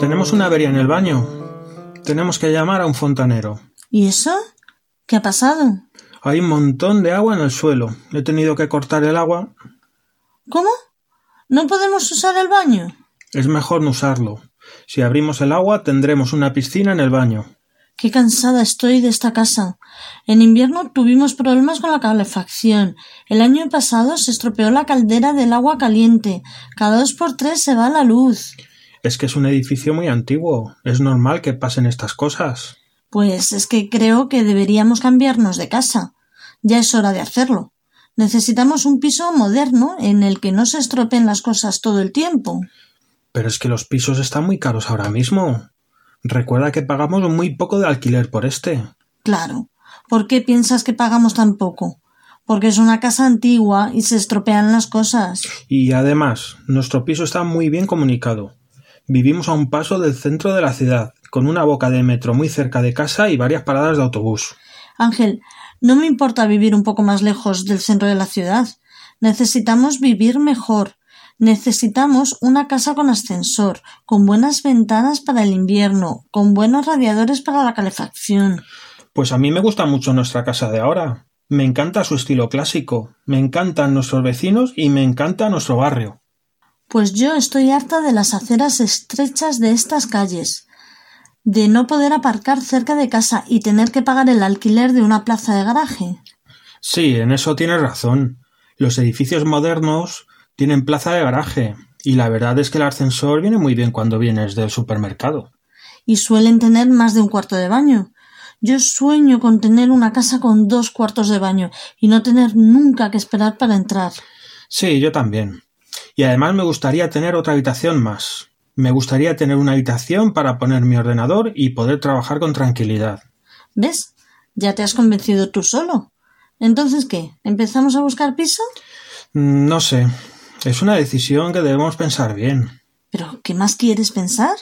Tenemos una avería en el baño. Tenemos que llamar a un fontanero. ¿Y eso? ¿Qué ha pasado? Hay un montón de agua en el suelo. He tenido que cortar el agua. ¿Cómo? ¿No podemos usar el baño? Es mejor no usarlo. Si abrimos el agua tendremos una piscina en el baño. Qué cansada estoy de esta casa. En invierno tuvimos problemas con la calefacción. El año pasado se estropeó la caldera del agua caliente. Cada dos por tres se va la luz. Es que es un edificio muy antiguo. Es normal que pasen estas cosas. Pues es que creo que deberíamos cambiarnos de casa. Ya es hora de hacerlo. Necesitamos un piso moderno en el que no se estropeen las cosas todo el tiempo. Pero es que los pisos están muy caros ahora mismo. Recuerda que pagamos muy poco de alquiler por este. Claro. ¿Por qué piensas que pagamos tan poco? Porque es una casa antigua y se estropean las cosas. Y además, nuestro piso está muy bien comunicado. Vivimos a un paso del centro de la ciudad, con una boca de metro muy cerca de casa y varias paradas de autobús. Ángel, no me importa vivir un poco más lejos del centro de la ciudad. Necesitamos vivir mejor. Necesitamos una casa con ascensor, con buenas ventanas para el invierno, con buenos radiadores para la calefacción. Pues a mí me gusta mucho nuestra casa de ahora. Me encanta su estilo clásico, me encantan nuestros vecinos y me encanta nuestro barrio. Pues yo estoy harta de las aceras estrechas de estas calles, de no poder aparcar cerca de casa y tener que pagar el alquiler de una plaza de garaje. Sí, en eso tienes razón. Los edificios modernos tienen plaza de garaje, y la verdad es que el ascensor viene muy bien cuando vienes del supermercado. Y suelen tener más de un cuarto de baño. Yo sueño con tener una casa con dos cuartos de baño y no tener nunca que esperar para entrar. Sí, yo también. Y además me gustaría tener otra habitación más. Me gustaría tener una habitación para poner mi ordenador y poder trabajar con tranquilidad. ¿Ves? Ya te has convencido tú solo. Entonces, ¿qué? ¿Empezamos a buscar piso? No sé. Es una decisión que debemos pensar bien. ¿Pero qué más quieres pensar?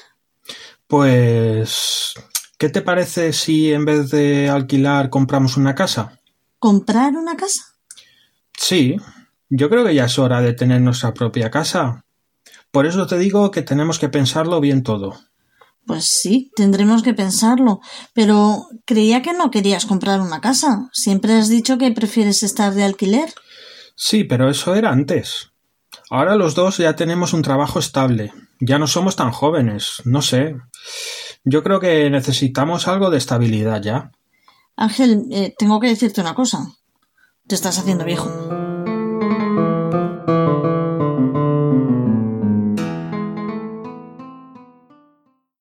Pues... ¿Qué te parece si en vez de alquilar compramos una casa? ¿Comprar una casa? Sí. Yo creo que ya es hora de tener nuestra propia casa. Por eso te digo que tenemos que pensarlo bien todo. Pues sí, tendremos que pensarlo. Pero creía que no querías comprar una casa. Siempre has dicho que prefieres estar de alquiler. Sí, pero eso era antes. Ahora los dos ya tenemos un trabajo estable. Ya no somos tan jóvenes. No sé. Yo creo que necesitamos algo de estabilidad ya. Ángel, eh, tengo que decirte una cosa. Te estás haciendo viejo.